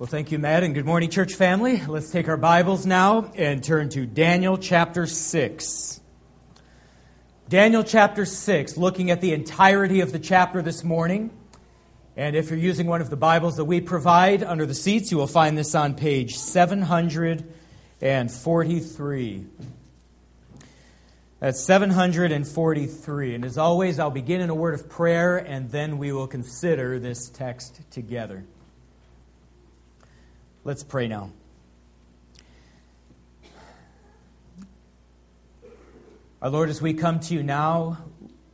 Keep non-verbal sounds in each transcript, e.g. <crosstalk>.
Well, thank you, Matt, and good morning, church family. Let's take our Bibles now and turn to Daniel chapter 6. Daniel chapter 6, looking at the entirety of the chapter this morning. And if you're using one of the Bibles that we provide under the seats, you will find this on page 743. That's 743. And as always, I'll begin in a word of prayer, and then we will consider this text together. Let's pray now. Our Lord, as we come to you now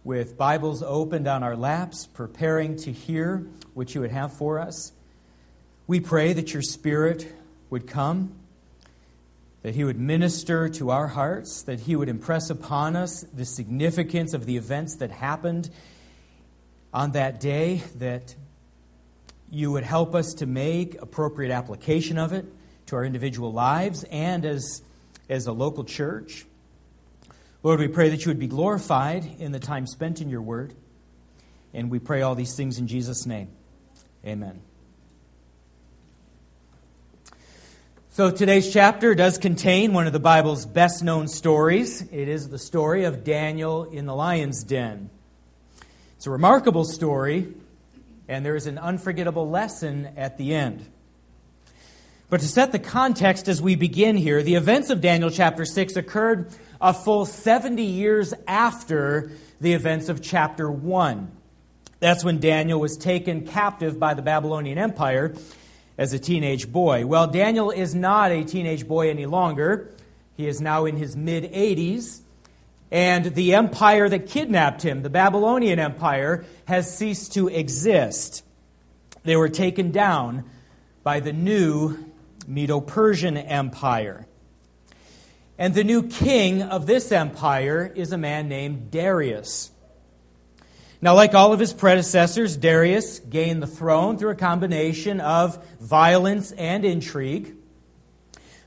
with Bibles opened on our laps, preparing to hear what you would have for us, we pray that your Spirit would come, that He would minister to our hearts, that He would impress upon us the significance of the events that happened on that day, that you would help us to make appropriate application of it to our individual lives and as, as a local church. Lord, we pray that you would be glorified in the time spent in your word. And we pray all these things in Jesus' name. Amen. So today's chapter does contain one of the Bible's best known stories. It is the story of Daniel in the lion's den. It's a remarkable story and there is an unforgettable lesson at the end. But to set the context as we begin here, the events of Daniel chapter 6 occurred a full 70 years after the events of chapter 1. That's when Daniel was taken captive by the Babylonian Empire as a teenage boy. Well, Daniel is not a teenage boy any longer. He is now in his mid 80s. And the empire that kidnapped him, the Babylonian Empire, has ceased to exist. They were taken down by the new Medo Persian Empire. And the new king of this empire is a man named Darius. Now, like all of his predecessors, Darius gained the throne through a combination of violence and intrigue.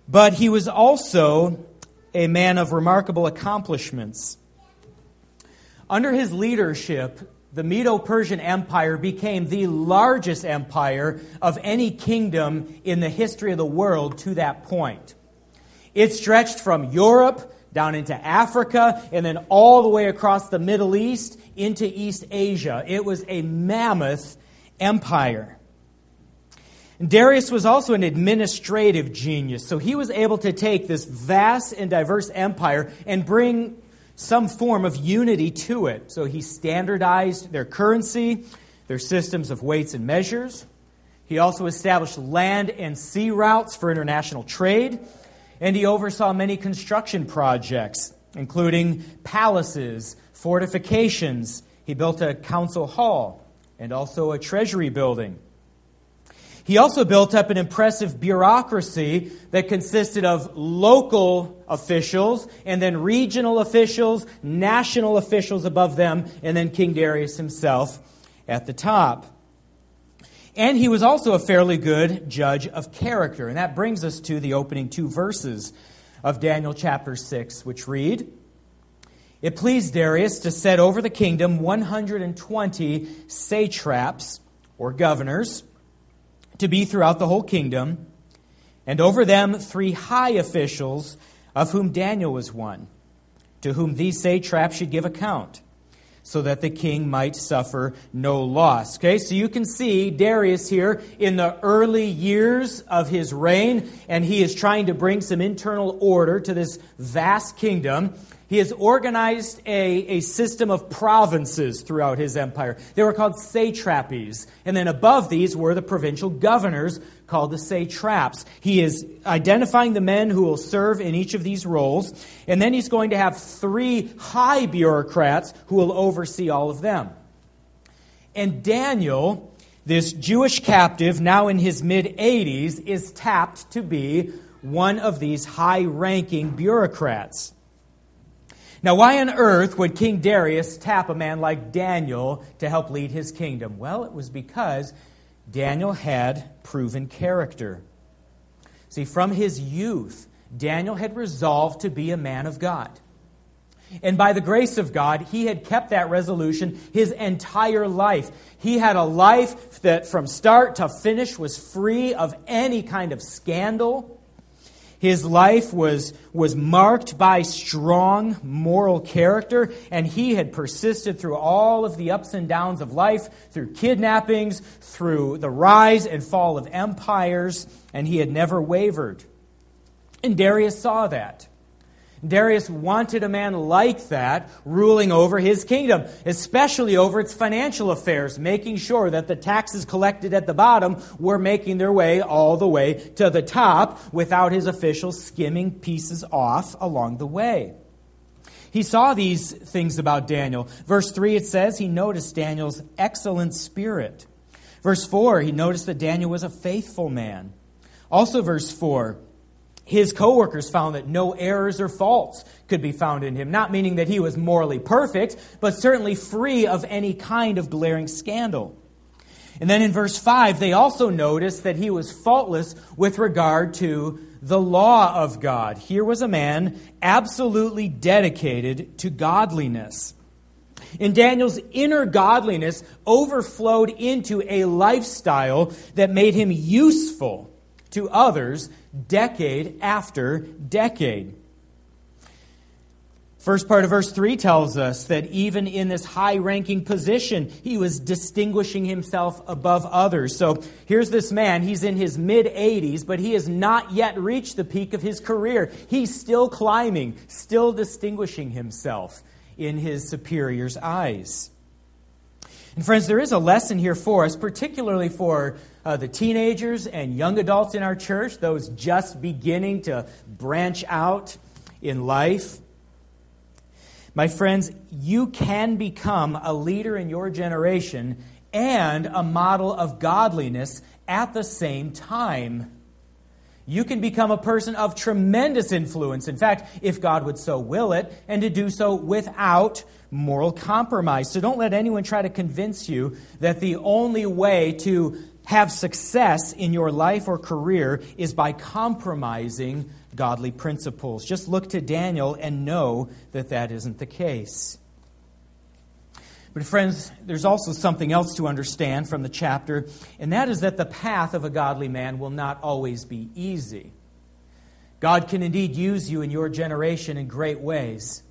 But he was also a man of remarkable accomplishments. Under his leadership, the Medo Persian Empire became the largest empire of any kingdom in the history of the world to that point. It stretched from Europe down into Africa and then all the way across the Middle East into East Asia. It was a mammoth empire. Darius was also an administrative genius, so he was able to take this vast and diverse empire and bring some form of unity to it. So he standardized their currency, their systems of weights and measures. He also established land and sea routes for international trade, and he oversaw many construction projects, including palaces, fortifications. He built a council hall and also a treasury building. He also built up an impressive bureaucracy that consisted of local officials and then regional officials, national officials above them, and then King Darius himself at the top. And he was also a fairly good judge of character. And that brings us to the opening two verses of Daniel chapter 6, which read It pleased Darius to set over the kingdom 120 satraps or governors to be throughout the whole kingdom, and over them three high officials, of whom Daniel was one, to whom these satraps should give account, so that the king might suffer no loss. Okay, so you can see Darius here in the early years of his reign, and he is trying to bring some internal order to this vast kingdom. He has organized a, a system of provinces throughout his empire. They were called satrapies. And then above these were the provincial governors called the satraps. He is identifying the men who will serve in each of these roles. And then he's going to have three high bureaucrats who will oversee all of them. And Daniel, this Jewish captive, now in his mid 80s, is tapped to be one of these high ranking bureaucrats. Now, why on earth would King Darius tap a man like Daniel to help lead his kingdom? Well, it was because Daniel had proven character. See, from his youth, Daniel had resolved to be a man of God. And by the grace of God, he had kept that resolution his entire life. He had a life that from start to finish was free of any kind of scandal. His life was, was marked by strong moral character, and he had persisted through all of the ups and downs of life, through kidnappings, through the rise and fall of empires, and he had never wavered. And Darius saw that. Darius wanted a man like that ruling over his kingdom, especially over its financial affairs, making sure that the taxes collected at the bottom were making their way all the way to the top without his officials skimming pieces off along the way. He saw these things about Daniel. Verse 3, it says he noticed Daniel's excellent spirit. Verse 4, he noticed that Daniel was a faithful man. Also, verse 4, his coworkers found that no errors or faults could be found in him, not meaning that he was morally perfect, but certainly free of any kind of glaring scandal. And then in verse 5, they also noticed that he was faultless with regard to the law of God. Here was a man absolutely dedicated to godliness. And Daniel's inner godliness overflowed into a lifestyle that made him useful to others decade after decade. First part of verse 3 tells us that even in this high ranking position, he was distinguishing himself above others. So here's this man. He's in his mid 80s, but he has not yet reached the peak of his career. He's still climbing, still distinguishing himself in his superior's eyes. And friends, there is a lesson here for us, particularly for uh, the teenagers and young adults in our church, those just beginning to branch out in life. My friends, you can become a leader in your generation and a model of godliness at the same time. You can become a person of tremendous influence. In fact, if God would so will it, and to do so without moral compromise. So don't let anyone try to convince you that the only way to have success in your life or career is by compromising godly principles. Just look to Daniel and know that that isn't the case. But, friends, there's also something else to understand from the chapter, and that is that the path of a godly man will not always be easy. God can indeed use you in your generation in great ways,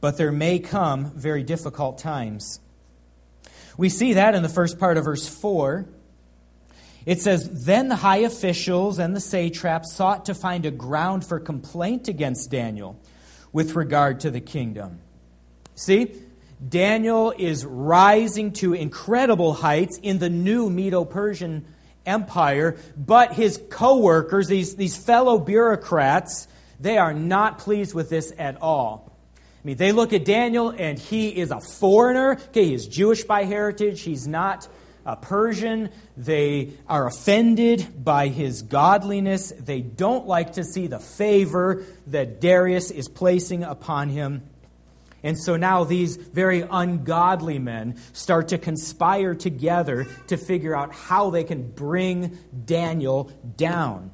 but there may come very difficult times. We see that in the first part of verse 4 it says, Then the high officials and the satraps sought to find a ground for complaint against Daniel with regard to the kingdom. See, Daniel is rising to incredible heights in the new Medo Persian Empire, but his co workers, these, these fellow bureaucrats, they are not pleased with this at all. I mean, they look at Daniel and he is a foreigner. Okay, he is Jewish by heritage. He's not a Persian. They are offended by his godliness. They don't like to see the favor that Darius is placing upon him. And so now these very ungodly men start to conspire together to figure out how they can bring Daniel down.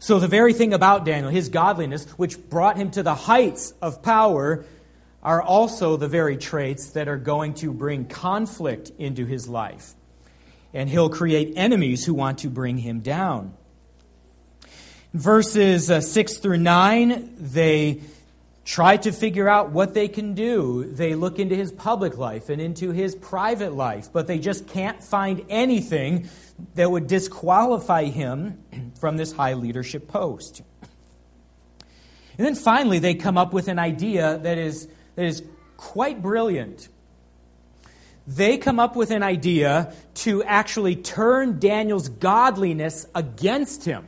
So, the very thing about Daniel, his godliness, which brought him to the heights of power, are also the very traits that are going to bring conflict into his life and he'll create enemies who want to bring him down. Verses uh, 6 through 9, they try to figure out what they can do. They look into his public life and into his private life, but they just can't find anything that would disqualify him <clears throat> from this high leadership post. And then finally, they come up with an idea that is, that is quite brilliant they come up with an idea to actually turn Daniel's godliness against him.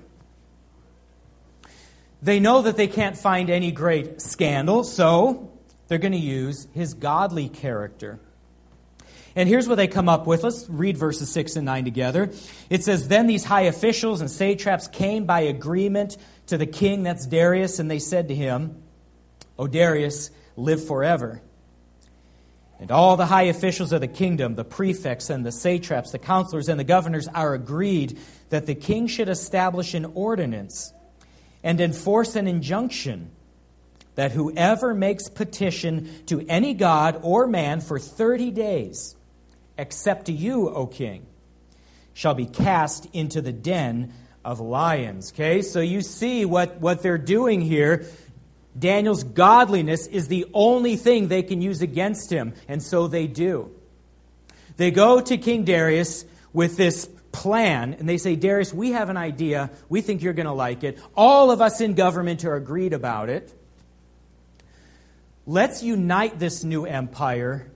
They know that they can't find any great scandal, so they're going to use his godly character. And here's what they come up with. Let's read verses 6 and 9 together. It says, Then these high officials and satraps came by agreement to the king, that's Darius, and they said to him, O Darius, live forever. And all the high officials of the kingdom, the prefects and the satraps, the counselors and the governors, are agreed that the king should establish an ordinance and enforce an injunction that whoever makes petition to any god or man for 30 days, except to you, O king, shall be cast into the den of lions. Okay, so you see what, what they're doing here. Daniel's godliness is the only thing they can use against him, and so they do. They go to King Darius with this plan, and they say, Darius, we have an idea. We think you're going to like it. All of us in government are agreed about it. Let's unite this new empire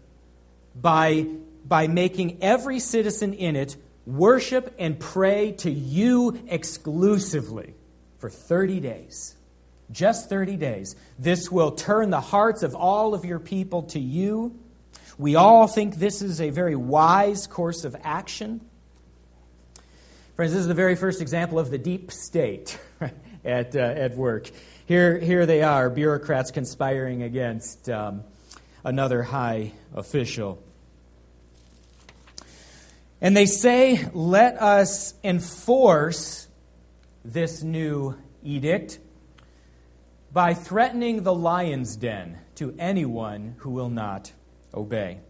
by, by making every citizen in it worship and pray to you exclusively for 30 days. Just 30 days. This will turn the hearts of all of your people to you. We all think this is a very wise course of action. Friends, this is the very first example of the deep state <laughs> at, uh, at work. Here, here they are, bureaucrats conspiring against um, another high official. And they say, let us enforce this new edict by threatening the lion's den to anyone who will not obey.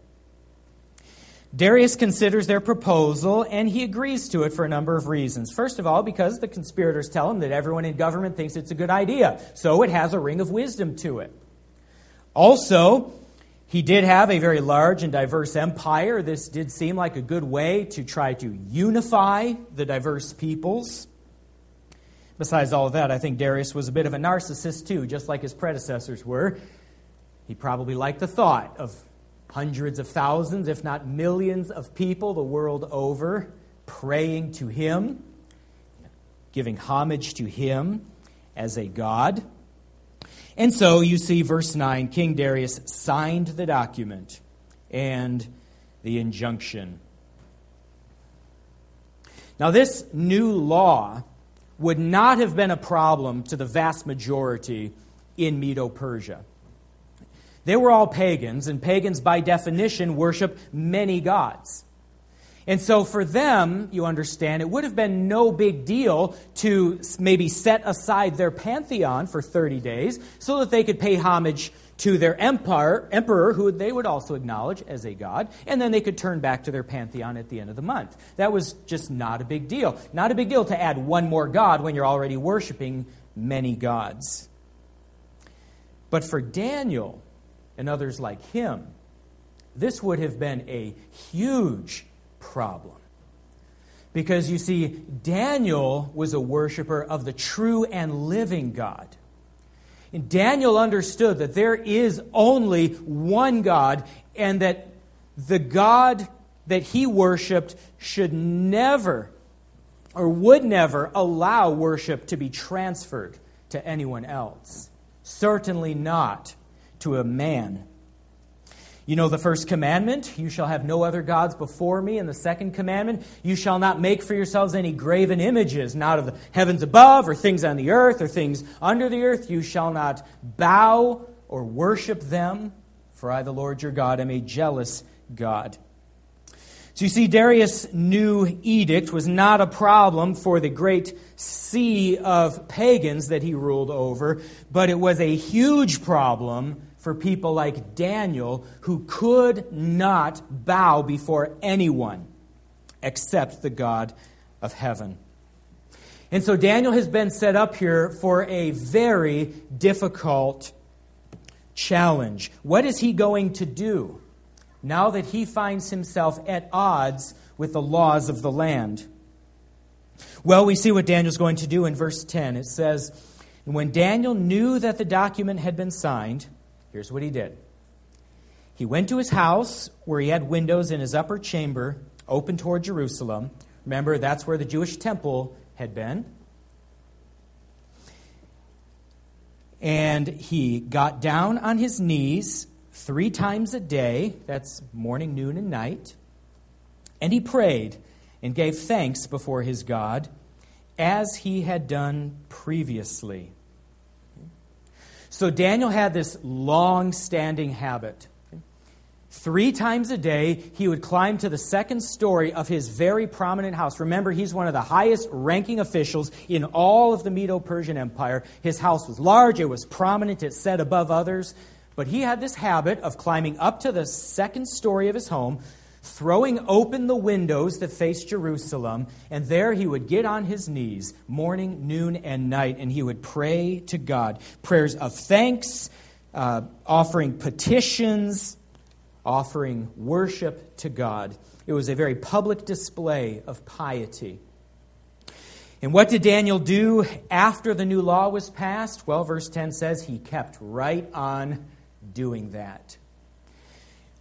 Darius considers their proposal and he agrees to it for a number of reasons. First of all, because the conspirators tell him that everyone in government thinks it's a good idea, so it has a ring of wisdom to it. Also, he did have a very large and diverse empire. This did seem like a good way to try to unify the diverse peoples. Besides all of that, I think Darius was a bit of a narcissist too, just like his predecessors were. He probably liked the thought of hundreds of thousands, if not millions, of people the world over praying to him, giving homage to him as a God. And so you see, verse 9 King Darius signed the document and the injunction. Now, this new law would not have been a problem to the vast majority in Medo Persia. They were all pagans, and pagans, by definition, worship many gods. And so, for them, you understand, it would have been no big deal to maybe set aside their pantheon for 30 days so that they could pay homage to their empire, emperor, who they would also acknowledge as a god, and then they could turn back to their pantheon at the end of the month. That was just not a big deal. Not a big deal to add one more god when you're already worshiping many gods. But for Daniel, and others like him, this would have been a huge problem. Because you see, Daniel was a worshiper of the true and living God. And Daniel understood that there is only one God, and that the God that he worshiped should never or would never allow worship to be transferred to anyone else. Certainly not to a man. You know the first commandment, you shall have no other gods before me. And the second commandment, you shall not make for yourselves any graven images, not of the heavens above, or things on the earth, or things under the earth. You shall not bow or worship them, for I, the Lord your God, am a jealous God. So you see, Darius' new edict was not a problem for the great sea of pagans that he ruled over, but it was a huge problem for people like Daniel who could not bow before anyone except the God of heaven. And so Daniel has been set up here for a very difficult challenge. What is he going to do now that he finds himself at odds with the laws of the land? Well, we see what Daniel's going to do in verse 10. It says, When Daniel knew that the document had been signed, Here's what he did he went to his house where he had windows in his upper chamber open toward Jerusalem. Remember, that's where the Jewish temple had been. And he got down on his knees three times a day that's morning, noon, and night. And he prayed and gave thanks before his God as he had done previously. So Daniel had this long standing habit. Three times a day, he would climb to the second story of his very prominent house. Remember, he's one of the highest ranking officials in all of the Medo Persian Empire. His house was large, it was prominent, it set above others. But he had this habit of climbing up to the second story of his home, throwing open the windows that faced Jerusalem, and there he would get on his knees morning, noon, and night, and he would pray to God. Prayers of thanks, uh, offering petitions, offering worship to God. It was a very public display of piety. And what did Daniel do after the new law was passed? Well, verse 10 says he kept right on doing that.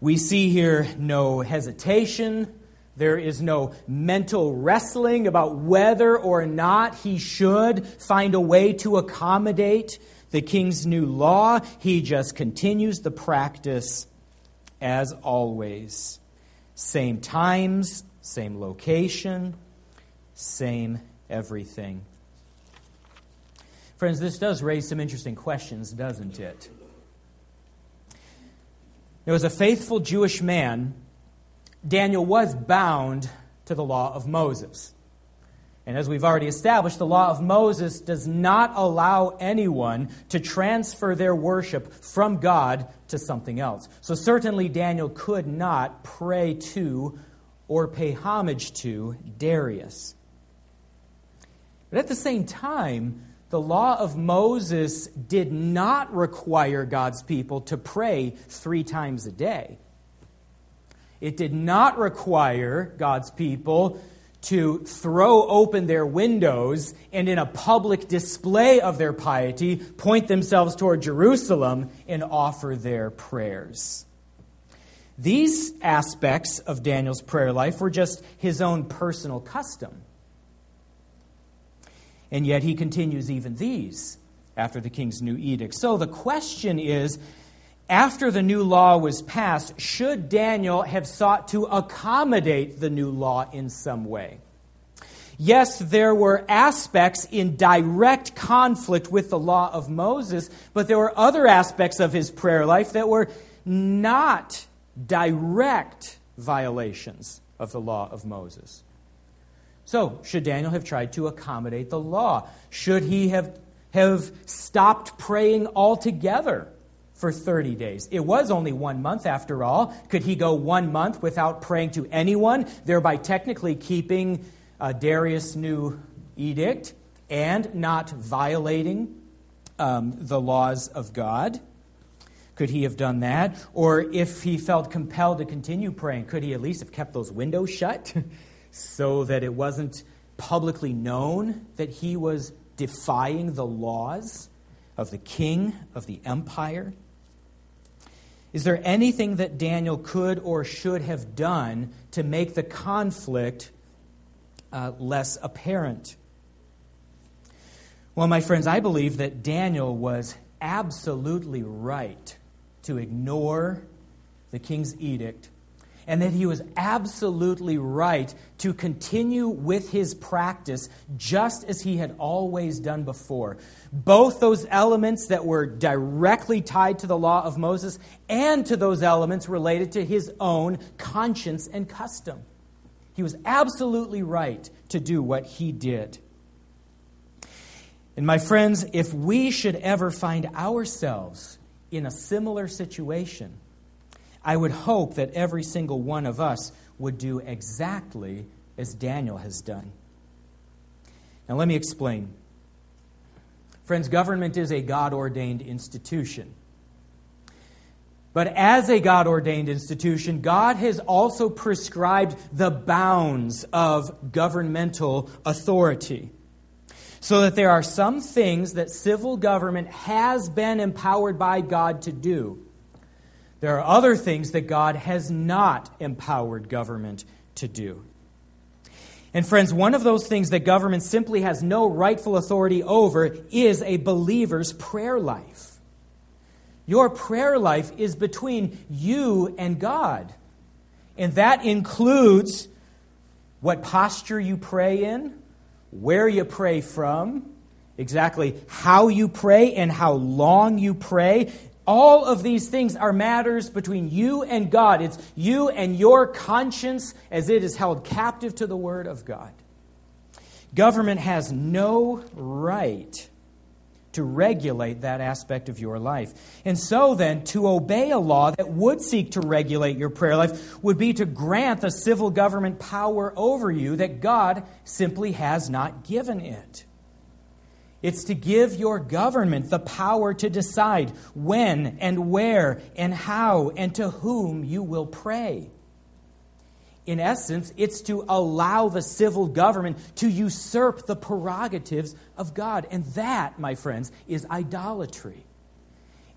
We see here no hesitation. There is no mental wrestling about whether or not he should find a way to accommodate the king's new law. He just continues the practice as always. Same times, same location, same everything. Friends, this does raise some interesting questions, doesn't it? There was a faithful Jewish man. Daniel was bound to the law of Moses. And as we've already established, the law of Moses does not allow anyone to transfer their worship from God to something else. So certainly Daniel could not pray to or pay homage to Darius. But at the same time, the law of Moses did not require God's people to pray three times a day. It did not require God's people to throw open their windows and, in a public display of their piety, point themselves toward Jerusalem and offer their prayers. These aspects of Daniel's prayer life were just his own personal custom. And yet he continues even these after the king's new edict. So the question is after the new law was passed, should Daniel have sought to accommodate the new law in some way? Yes, there were aspects in direct conflict with the law of Moses, but there were other aspects of his prayer life that were not direct violations of the law of Moses. So, should Daniel have tried to accommodate the law? Should he have, have stopped praying altogether? for 30 days. It was only one month after all. Could he go one month without praying to anyone, thereby technically keeping uh, Darius' new edict and not violating um, the laws of God? Could he have done that? Or if he felt compelled to continue praying, could he at least have kept those windows shut <laughs> so that it wasn't publicly known that he was defying the laws of the king of the empire? Is there anything that Daniel could or should have done to make the conflict uh, less apparent? Well, my friends, I believe that Daniel was absolutely right to ignore the king's edict and that he was absolutely right to continue with his practice just as he had always done before. Both those elements that were directly tied to the law of Moses and to those elements related to his own conscience and custom. He was absolutely right to do what he did. And my friends, if we should ever find ourselves in a similar situation, I would hope that every single one of us would do exactly as Daniel has done. Now, let me explain. Friends, government is a God ordained institution. But as a God ordained institution, God has also prescribed the bounds of governmental authority. So that there are some things that civil government has been empowered by God to do there are other things that God has not empowered government to do. And, friends, one of those things that government simply has no rightful authority over is a believer's prayer life. Your prayer life is between you and God. And that includes what posture you pray in, where you pray from, exactly how you pray and how long you pray, All of these things are matters between you and God. It's you and your conscience as it is held captive to the Word of God. Government has no right to regulate that aspect of your life. And so then, to obey a law that would seek to regulate your prayer life would be to grant the civil government power over you that God simply has not given it. It's to give your government the power to decide when and where and how and to whom you will pray. In essence, it's to allow the civil government to usurp the prerogatives of God. And that, my friends, is idolatry.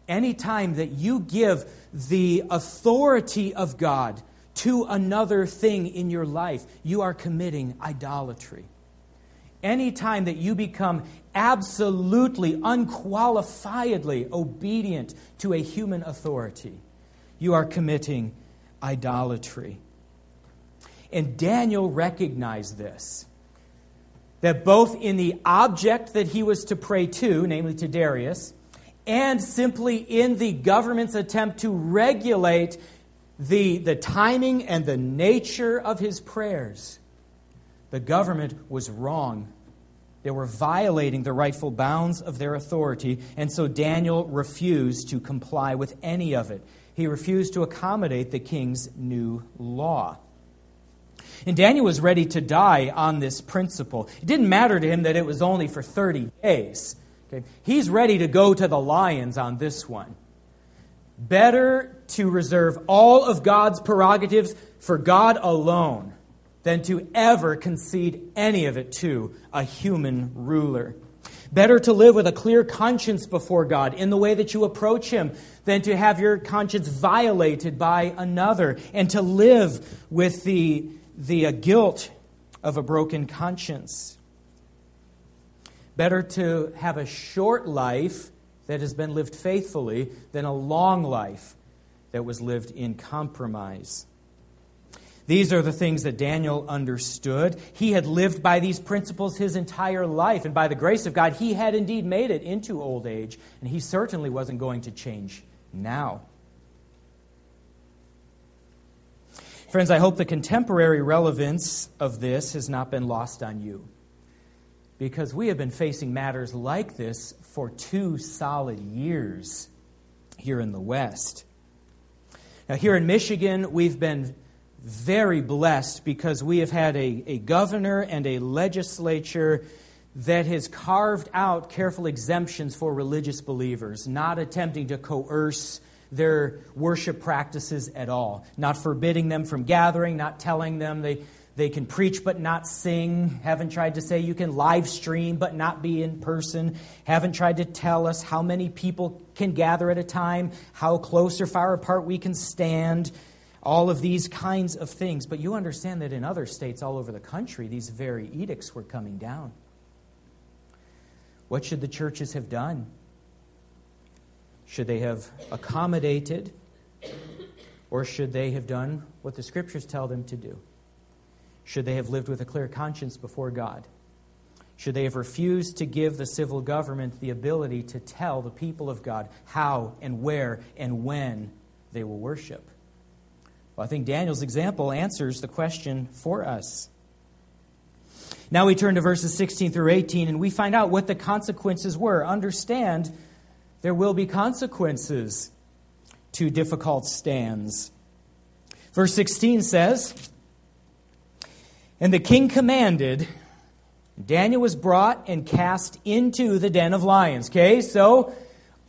Anytime that you give the authority of God to another thing in your life, you are committing idolatry. Anytime that you become absolutely, unqualifiedly obedient to a human authority, you are committing idolatry. And Daniel recognized this that both in the object that he was to pray to, namely to Darius, and simply in the government's attempt to regulate the, the timing and the nature of his prayers, the government was wrong. They were violating the rightful bounds of their authority, and so Daniel refused to comply with any of it. He refused to accommodate the king's new law. And Daniel was ready to die on this principle. It didn't matter to him that it was only for 30 days. Okay? He's ready to go to the lions on this one. Better to reserve all of God's prerogatives for God alone than to ever concede any of it to a human ruler. Better to live with a clear conscience before God in the way that you approach Him than to have your conscience violated by another and to live with the the uh, guilt of a broken conscience. Better to have a short life that has been lived faithfully than a long life that was lived in compromise. These are the things that Daniel understood. He had lived by these principles his entire life, and by the grace of God, he had indeed made it into old age, and he certainly wasn't going to change now. Friends, I hope the contemporary relevance of this has not been lost on you. Because we have been facing matters like this for two solid years here in the West. Now, here in Michigan, we've been very blessed because we have had a, a governor and a legislature that has carved out careful exemptions for religious believers, not attempting to coerce their worship practices at all, not forbidding them from gathering, not telling them they, they can preach but not sing, haven't tried to say you can live stream but not be in person, haven't tried to tell us how many people can gather at a time, how close or far apart we can stand, all of these kinds of things. But you understand that in other states all over the country, these very edicts were coming down. What should the churches have done? Should they have accommodated, or should they have done what the scriptures tell them to do? Should they have lived with a clear conscience before God? Should they have refused to give the civil government the ability to tell the people of God how and where and when they will worship? Well, I think Daniel's example answers the question for us. Now we turn to verses 16 through 18 and we find out what the consequences were. Understand there will be consequences to difficult stands. Verse 16 says, And the king commanded, Daniel was brought and cast into the den of lions. Okay, so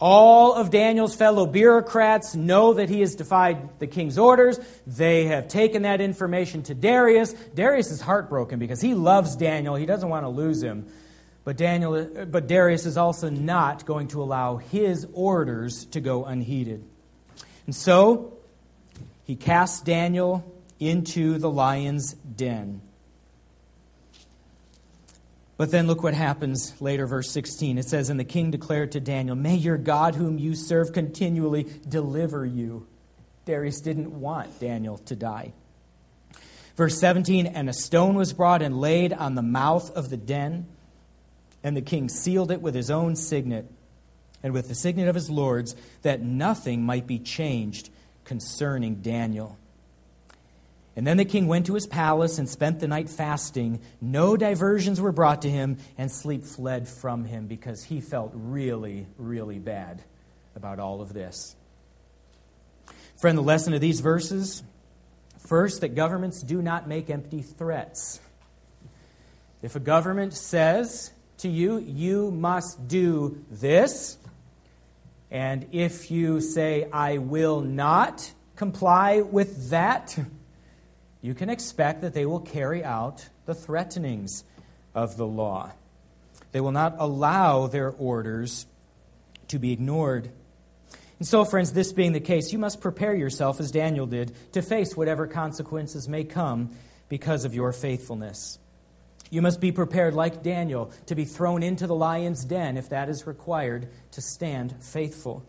all of Daniel's fellow bureaucrats know that he has defied the king's orders. They have taken that information to Darius. Darius is heartbroken because he loves Daniel. He doesn't want to lose him. But, Daniel, but Darius is also not going to allow his orders to go unheeded. And so he casts Daniel into the lion's den. But then look what happens later, verse 16. It says, And the king declared to Daniel, May your God, whom you serve continually, deliver you. Darius didn't want Daniel to die. Verse 17, And a stone was brought and laid on the mouth of the den and the king sealed it with his own signet. and with the signet of his lords, that nothing might be changed concerning Daniel. And then the king went to his palace and spent the night fasting. No diversions were brought to him, and sleep fled from him because he felt really, really bad about all of this. Friend, the lesson of these verses first, that governments do not make empty threats. If a government says to you, you must do this, and if you say, I will not comply with that, you can expect that they will carry out the threatenings of the law. They will not allow their orders to be ignored. And so, friends, this being the case, you must prepare yourself, as Daniel did, to face whatever consequences may come because of your faithfulness. You must be prepared, like Daniel, to be thrown into the lion's den if that is required to stand faithful.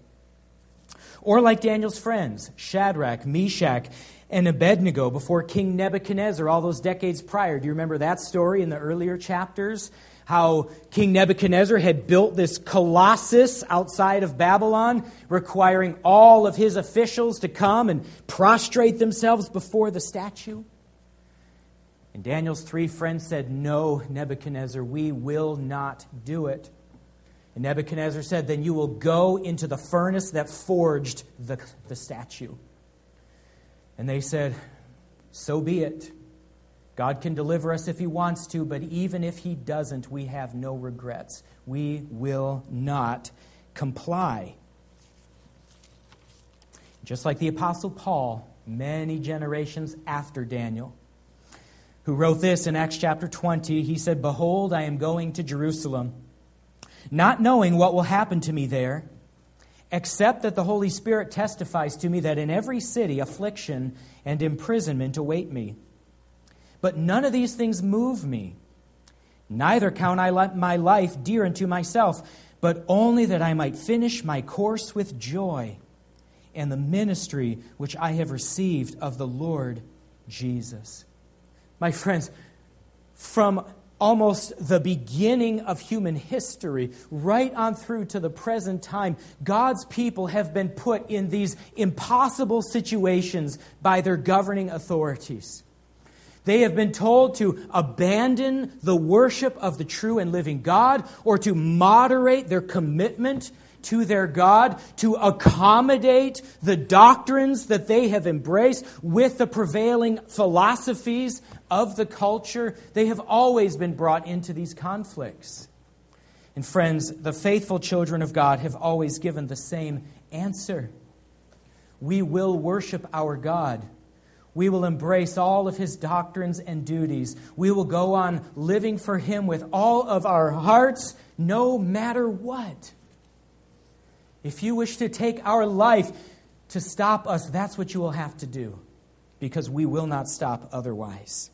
Or like Daniel's friends, Shadrach, Meshach, and Abednego before King Nebuchadnezzar all those decades prior. Do you remember that story in the earlier chapters? How King Nebuchadnezzar had built this colossus outside of Babylon, requiring all of his officials to come and prostrate themselves before the statue. And Daniel's three friends said, No, Nebuchadnezzar, we will not do it. And Nebuchadnezzar said, Then you will go into the furnace that forged the, the statue. And they said, So be it. God can deliver us if He wants to, but even if He doesn't, we have no regrets. We will not comply. Just like the Apostle Paul, many generations after Daniel, who wrote this in Acts chapter 20, he said, Behold, I am going to Jerusalem, not knowing what will happen to me there except that the Holy Spirit testifies to me that in every city affliction and imprisonment await me. But none of these things move me. Neither count I my life dear unto myself, but only that I might finish my course with joy and the ministry which I have received of the Lord Jesus. My friends, from almost the beginning of human history, right on through to the present time, God's people have been put in these impossible situations by their governing authorities. They have been told to abandon the worship of the true and living God or to moderate their commitment to their God, to accommodate the doctrines that they have embraced with the prevailing philosophies of the culture. They have always been brought into these conflicts. And friends, the faithful children of God have always given the same answer. We will worship our God. We will embrace all of his doctrines and duties. We will go on living for him with all of our hearts, no matter what. If you wish to take our life to stop us, that's what you will have to do, because we will not stop otherwise.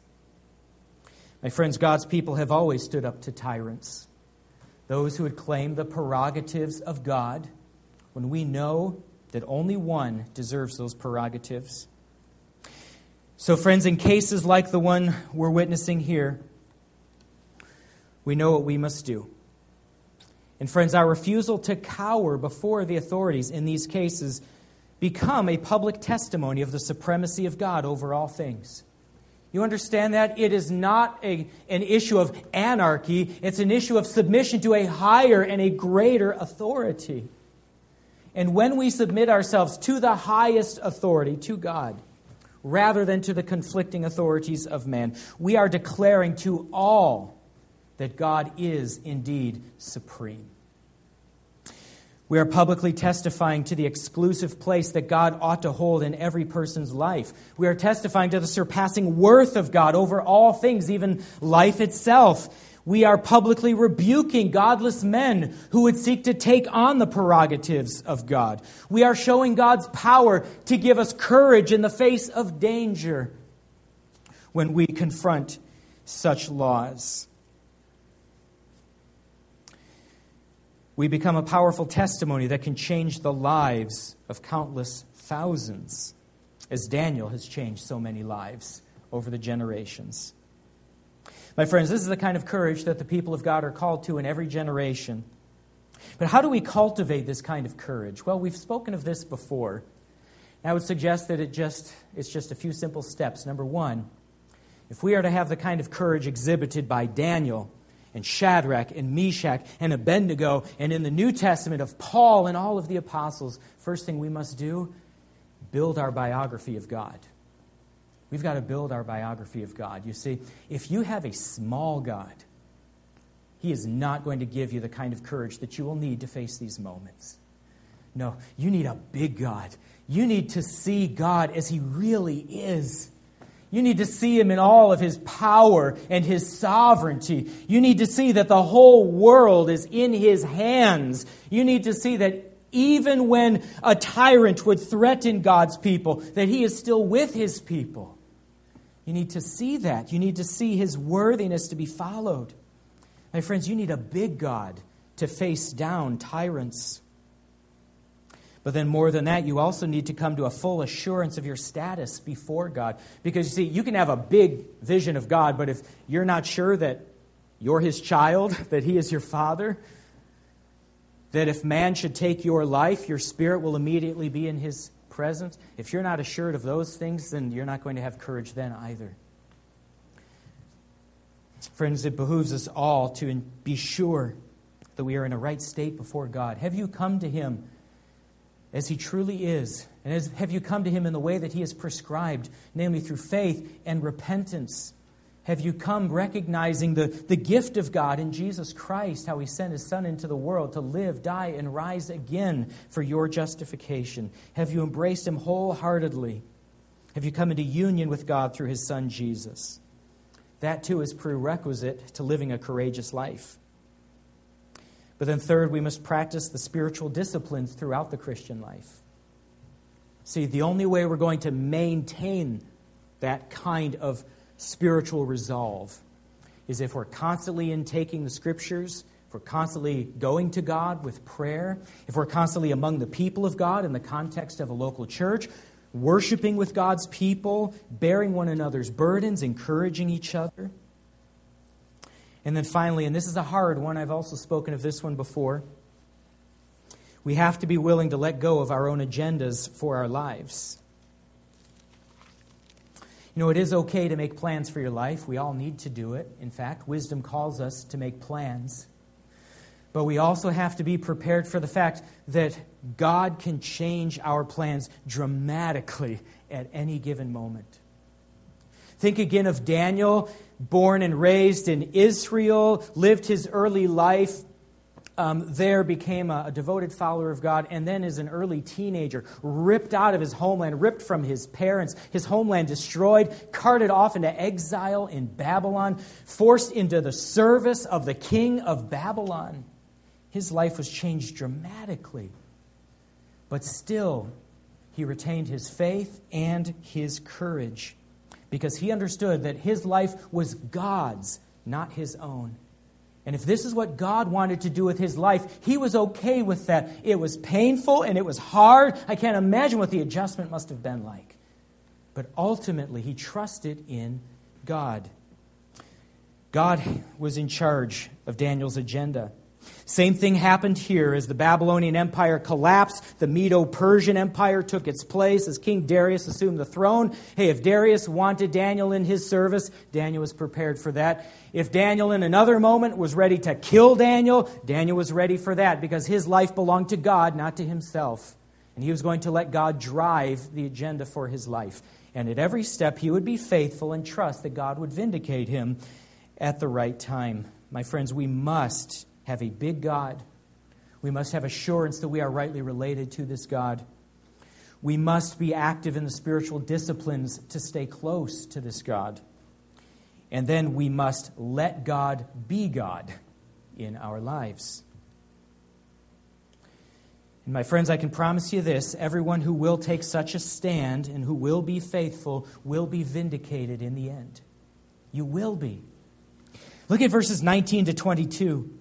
My friends, God's people have always stood up to tyrants, those who would claim the prerogatives of God, when we know that only one deserves those prerogatives. So, friends, in cases like the one we're witnessing here, we know what we must do. And friends, our refusal to cower before the authorities in these cases become a public testimony of the supremacy of God over all things. You understand that? It is not a, an issue of anarchy, it's an issue of submission to a higher and a greater authority. And when we submit ourselves to the highest authority, to God, rather than to the conflicting authorities of man, we are declaring to all that God is indeed supreme. We are publicly testifying to the exclusive place that God ought to hold in every person's life. We are testifying to the surpassing worth of God over all things, even life itself. We are publicly rebuking godless men who would seek to take on the prerogatives of God. We are showing God's power to give us courage in the face of danger when we confront such laws. We become a powerful testimony that can change the lives of countless thousands, as Daniel has changed so many lives over the generations. My friends, this is the kind of courage that the people of God are called to in every generation. But how do we cultivate this kind of courage? Well, we've spoken of this before. I would suggest that it just, it's just a few simple steps. Number one, if we are to have the kind of courage exhibited by Daniel and Shadrach and Meshach and Abednego and in the New Testament of Paul and all of the apostles, first thing we must do, build our biography of God. We've got to build our biography of God. You see, if you have a small God, He is not going to give you the kind of courage that you will need to face these moments. No, you need a big God. You need to see God as He really is. You need to see Him in all of His power and His sovereignty. You need to see that the whole world is in His hands. You need to see that even when a tyrant would threaten God's people, that He is still with His people. You need to see that. You need to see His worthiness to be followed. My friends, you need a big God to face down tyrants. But then, more than that, you also need to come to a full assurance of your status before God. Because you see, you can have a big vision of God, but if you're not sure that you're His child, <laughs> that He is your Father, that if man should take your life, your spirit will immediately be in His presence. If you're not assured of those things, then you're not going to have courage then either. Friends, it behooves us all to be sure that we are in a right state before God. Have you come to Him? As he truly is? And as, have you come to him in the way that he has prescribed, namely through faith and repentance? Have you come recognizing the, the gift of God in Jesus Christ, how he sent his Son into the world to live, die, and rise again for your justification? Have you embraced him wholeheartedly? Have you come into union with God through his Son Jesus? That too is prerequisite to living a courageous life. But then, third, we must practice the spiritual disciplines throughout the Christian life. See, the only way we're going to maintain that kind of spiritual resolve is if we're constantly intaking the scriptures, if we're constantly going to God with prayer, if we're constantly among the people of God in the context of a local church, worshiping with God's people, bearing one another's burdens, encouraging each other. And then finally, and this is a hard one, I've also spoken of this one before, we have to be willing to let go of our own agendas for our lives. You know, it is okay to make plans for your life. We all need to do it. In fact, wisdom calls us to make plans. But we also have to be prepared for the fact that God can change our plans dramatically at any given moment. Think again of Daniel born and raised in Israel, lived his early life um, there, became a, a, devoted follower of God, and then as an early teenager, ripped out of his homeland, ripped from his parents, his homeland destroyed, carted off into exile in Babylon, forced into the service of the king of Babylon. His life was changed dramatically. But still, he retained his faith and his courage because he understood that his life was God's, not his own. And if this is what God wanted to do with his life, he was okay with that. It was painful and it was hard. I can't imagine what the adjustment must have been like. But ultimately, he trusted in God. God was in charge of Daniel's agenda. Same thing happened here as the Babylonian Empire collapsed. The Medo Persian Empire took its place as King Darius assumed the throne. Hey, if Darius wanted Daniel in his service, Daniel was prepared for that. If Daniel in another moment was ready to kill Daniel, Daniel was ready for that because his life belonged to God, not to himself. And he was going to let God drive the agenda for his life. And at every step, he would be faithful and trust that God would vindicate him at the right time. My friends, we must have a big God. We must have assurance that we are rightly related to this God. We must be active in the spiritual disciplines to stay close to this God. And then we must let God be God in our lives. And my friends, I can promise you this everyone who will take such a stand and who will be faithful will be vindicated in the end. You will be. Look at verses 19 to 22.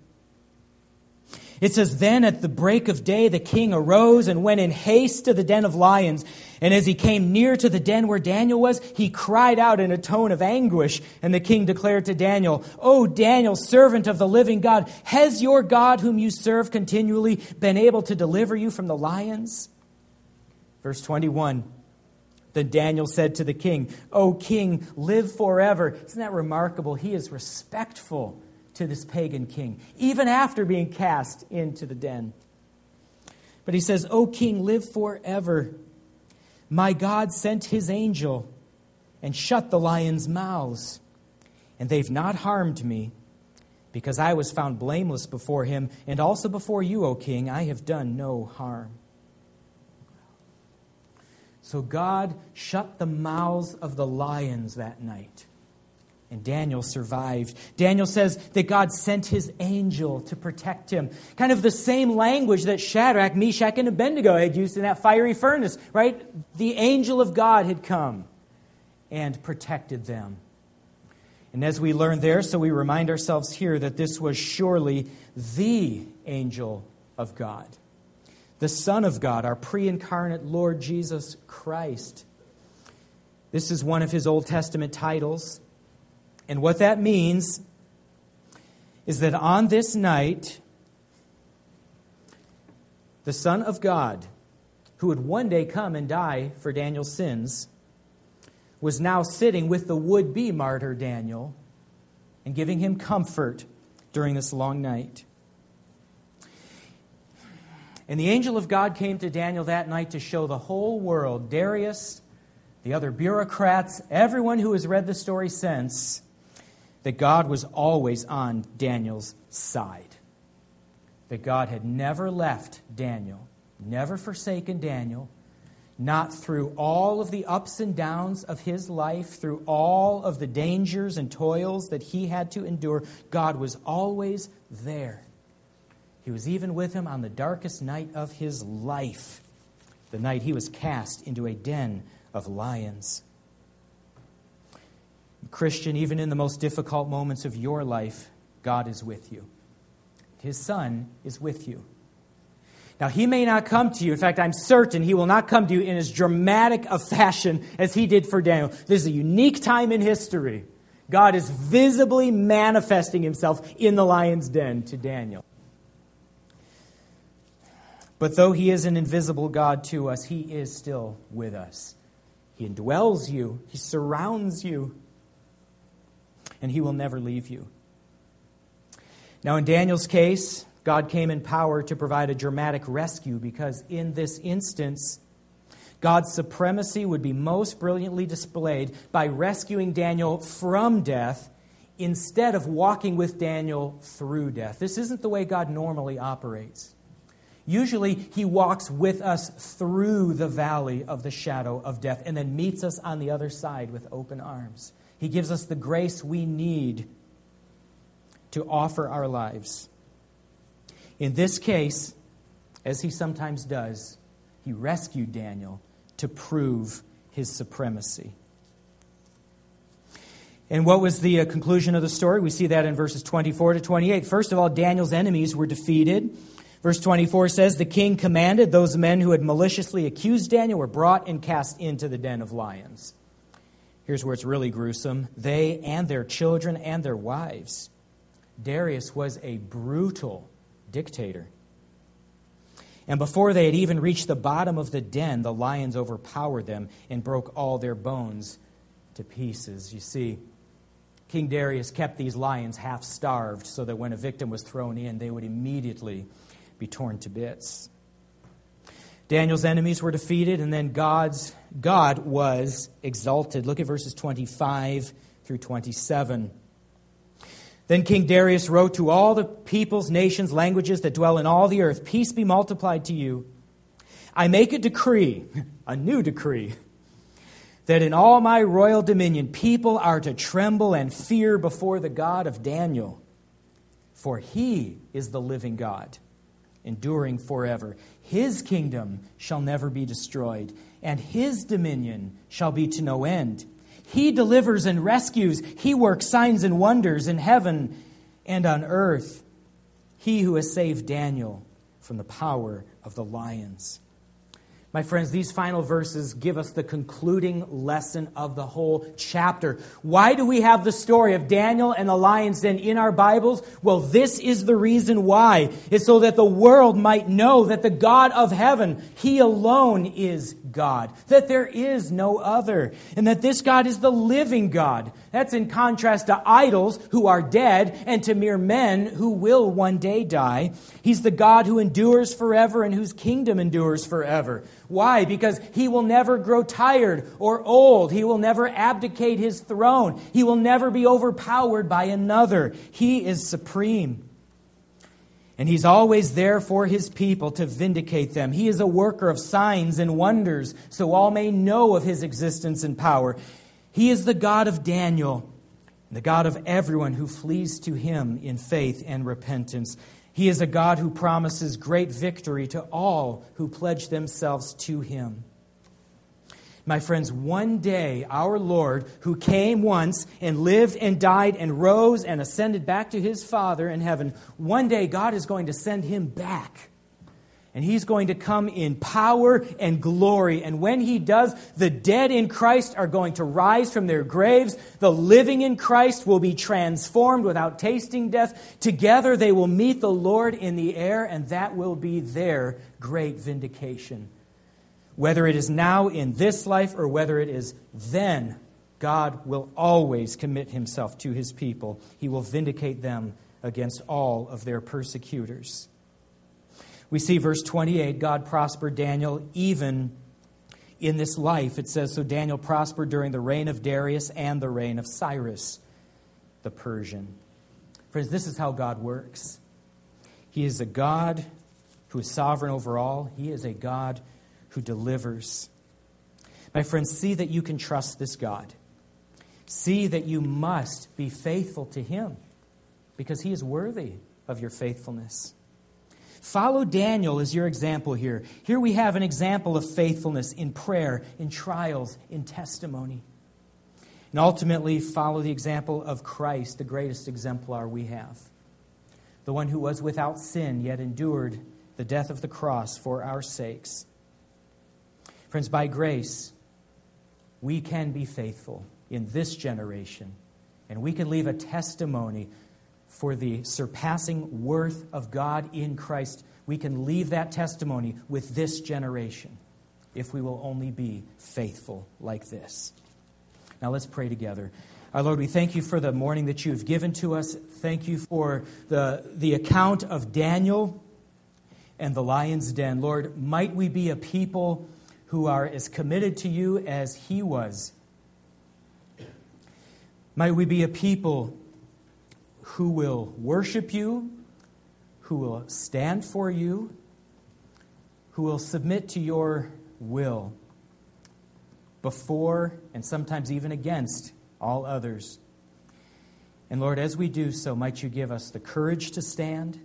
It says, Then at the break of day, the king arose and went in haste to the den of lions. And as he came near to the den where Daniel was, he cried out in a tone of anguish. And the king declared to Daniel, O Daniel, servant of the living God, has your God, whom you serve continually, been able to deliver you from the lions? Verse 21. Then Daniel said to the king, O king, live forever. Isn't that remarkable? He is respectful to this pagan king, even after being cast into the den. But he says, O king, live forever. My God sent his angel and shut the lions' mouths, and they've not harmed me, because I was found blameless before him, and also before you, O king. I have done no harm. So God shut the mouths of the lions that night. And Daniel survived. Daniel says that God sent his angel to protect him. Kind of the same language that Shadrach, Meshach, and Abednego had used in that fiery furnace, right? The angel of God had come and protected them. And as we learn there, so we remind ourselves here that this was surely the angel of God the Son of God, our pre incarnate Lord Jesus Christ. This is one of his Old Testament titles. And what that means is that on this night, the Son of God, who would one day come and die for Daniel's sins, was now sitting with the would be martyr Daniel and giving him comfort during this long night. And the angel of God came to Daniel that night to show the whole world, Darius, the other bureaucrats, everyone who has read the story since, that God was always on Daniel's side. That God had never left Daniel, never forsaken Daniel, not through all of the ups and downs of his life, through all of the dangers and toils that he had to endure. God was always there. He was even with him on the darkest night of his life, the night he was cast into a den of lions. Christian, even in the most difficult moments of your life, God is with you. His Son is with you. Now, he may not come to you. In fact, I'm certain he will not come to you in as dramatic a fashion as he did for Daniel. This is a unique time in history. God is visibly manifesting himself in the lion's den to Daniel. But though he is an invisible God to us, he is still with us. He indwells you, he surrounds you, and he will never leave you. Now, in Daniel's case, God came in power to provide a dramatic rescue because in this instance, God's supremacy would be most brilliantly displayed by rescuing Daniel from death instead of walking with Daniel through death. This isn't the way God normally operates. Usually, he walks with us through the valley of the shadow of death and then meets us on the other side with open arms. He gives us the grace we need to offer our lives. In this case, as he sometimes does, he rescued Daniel to prove his supremacy. And what was the uh, conclusion of the story? We see that in verses 24 to 28. First of all, Daniel's enemies were defeated. Verse 24 says, The king commanded those men who had maliciously accused Daniel were brought and cast into the den of lions. Here's where it's really gruesome they and their children and their wives. Darius was a brutal dictator. And before they had even reached the bottom of the den, the lions overpowered them and broke all their bones to pieces. You see, King Darius kept these lions half starved so that when a victim was thrown in, they would immediately be torn to bits. Daniel's enemies were defeated, and then God's God was exalted. Look at verses 25 through 27. Then King Darius wrote to all the peoples, nations, languages that dwell in all the earth Peace be multiplied to you. I make a decree, <laughs> a new decree, that in all my royal dominion people are to tremble and fear before the God of Daniel, for he is the living God enduring forever. His kingdom shall never be destroyed, and his dominion shall be to no end. He delivers and rescues, he works signs and wonders in heaven and on earth. he who has saved Daniel from the power of the lions. My friends, these final verses give us the concluding lesson of the whole chapter. Why do we have the story of Daniel and the lion's den in our Bibles? Well, this is the reason why. It's so that the world might know that the God of heaven, He alone is God, that there is no other, and that this God is the living God. That's in contrast to idols who are dead and to mere men who will one day die. He's the God who endures forever and whose kingdom endures forever. Why? Because he will never grow tired or old. He will never abdicate his throne. He will never be overpowered by another. He is supreme. And he's always there for his people to vindicate them. He is a worker of signs and wonders, so all may know of his existence and power. He is the God of Daniel, the God of everyone who flees to him in faith and repentance. He is a God who promises great victory to all who pledge themselves to him. My friends, one day our Lord, who came once and lived and died and rose and ascended back to his Father in heaven, one day God is going to send him back and he's going to come in power and glory. And when he does, the dead in Christ are going to rise from their graves. The living in Christ will be transformed without tasting death. Together they will meet the Lord in the air, and that will be their great vindication. Whether it is now in this life or whether it is then, God will always commit himself to his people. He will vindicate them against all of their persecutors. We see verse 28 God prospered Daniel even in this life. It says, So Daniel prospered during the reign of Darius and the reign of Cyrus the Persian. Friends, this is how God works. He is a God who is sovereign over all, He is a God who delivers. My friends, see that you can trust this God. See that you must be faithful to Him because He is worthy of your faithfulness. Follow Daniel as your example here. Here we have an example of faithfulness in prayer, in trials, in testimony. And ultimately, follow the example of Christ, the greatest exemplar we have. The one who was without sin, yet endured the death of the cross for our sakes. Friends, by grace, we can be faithful in this generation, and we can leave a testimony for the surpassing worth of God in Christ, we can leave that testimony with this generation if we will only be faithful like this. Now let's pray together. Our Lord, we thank you for the morning that you've given to us. Thank you for the, the account of Daniel and the lion's den. Lord, might we be a people who are as committed to you as he was. Might we be a people who will worship you, who will stand for you, who will submit to your will before and sometimes even against all others. And Lord, as we do so, might you give us the courage to stand,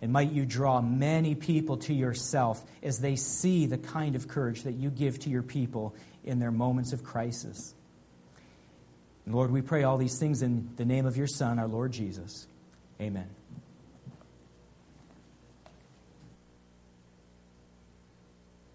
and might you draw many people to yourself as they see the kind of courage that you give to your people in their moments of crisis. Lord, we pray all these things in the name of your Son, our Lord Jesus. Amen.